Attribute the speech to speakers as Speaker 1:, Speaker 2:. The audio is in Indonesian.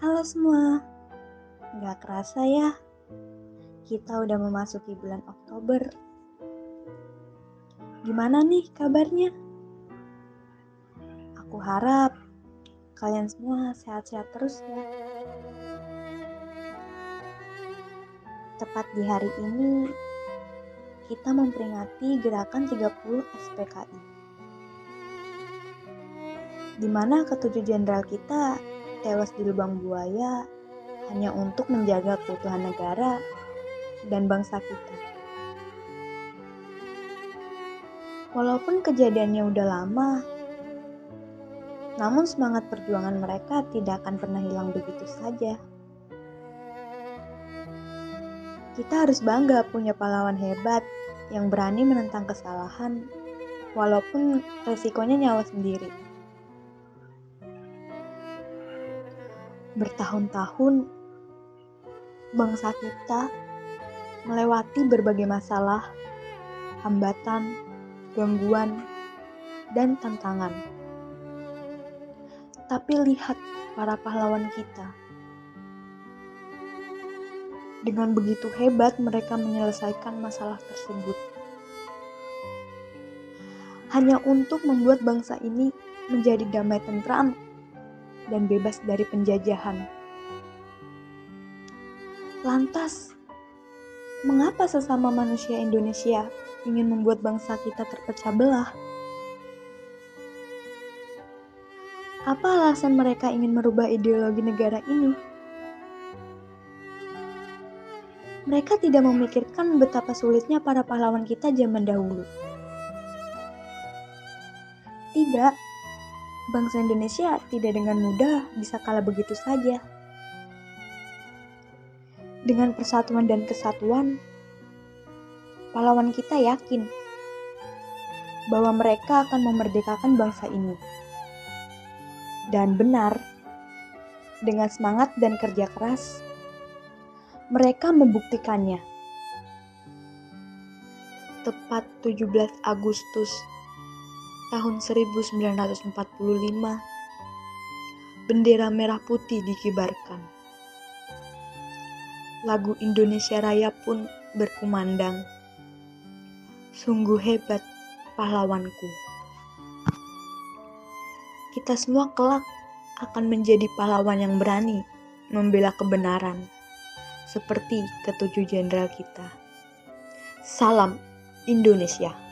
Speaker 1: Halo semua, gak kerasa ya, kita udah memasuki bulan Oktober. Gimana nih kabarnya? Aku harap kalian semua sehat-sehat terus ya. Tepat di hari ini, kita memperingati gerakan 30 SPKI. Di mana ketujuh jenderal kita tewas di lubang buaya hanya untuk menjaga keutuhan negara dan bangsa kita. Walaupun kejadiannya udah lama, namun semangat perjuangan mereka tidak akan pernah hilang begitu saja. Kita harus bangga punya pahlawan hebat yang berani menentang kesalahan, walaupun resikonya nyawa sendiri. Bertahun-tahun, bangsa kita melewati berbagai masalah, hambatan, gangguan, dan tantangan. Tapi lihat para pahlawan kita. Dengan begitu hebat mereka menyelesaikan masalah tersebut. Hanya untuk membuat bangsa ini menjadi damai tentram dan bebas dari penjajahan. Lantas, mengapa sesama manusia Indonesia ingin membuat bangsa kita terpecah belah? Apa alasan mereka ingin merubah ideologi negara ini? Mereka tidak memikirkan betapa sulitnya para pahlawan kita zaman dahulu. Tidak, bangsa Indonesia tidak dengan mudah bisa kalah begitu saja. Dengan persatuan dan kesatuan, pahlawan kita yakin bahwa mereka akan memerdekakan bangsa ini. Dan benar, dengan semangat dan kerja keras, mereka membuktikannya. Tepat 17 Agustus tahun 1945, bendera merah putih dikibarkan. Lagu Indonesia Raya pun berkumandang. Sungguh hebat pahlawanku. Kita semua kelak akan menjadi pahlawan yang berani membela kebenaran, seperti ketujuh jenderal kita. Salam Indonesia.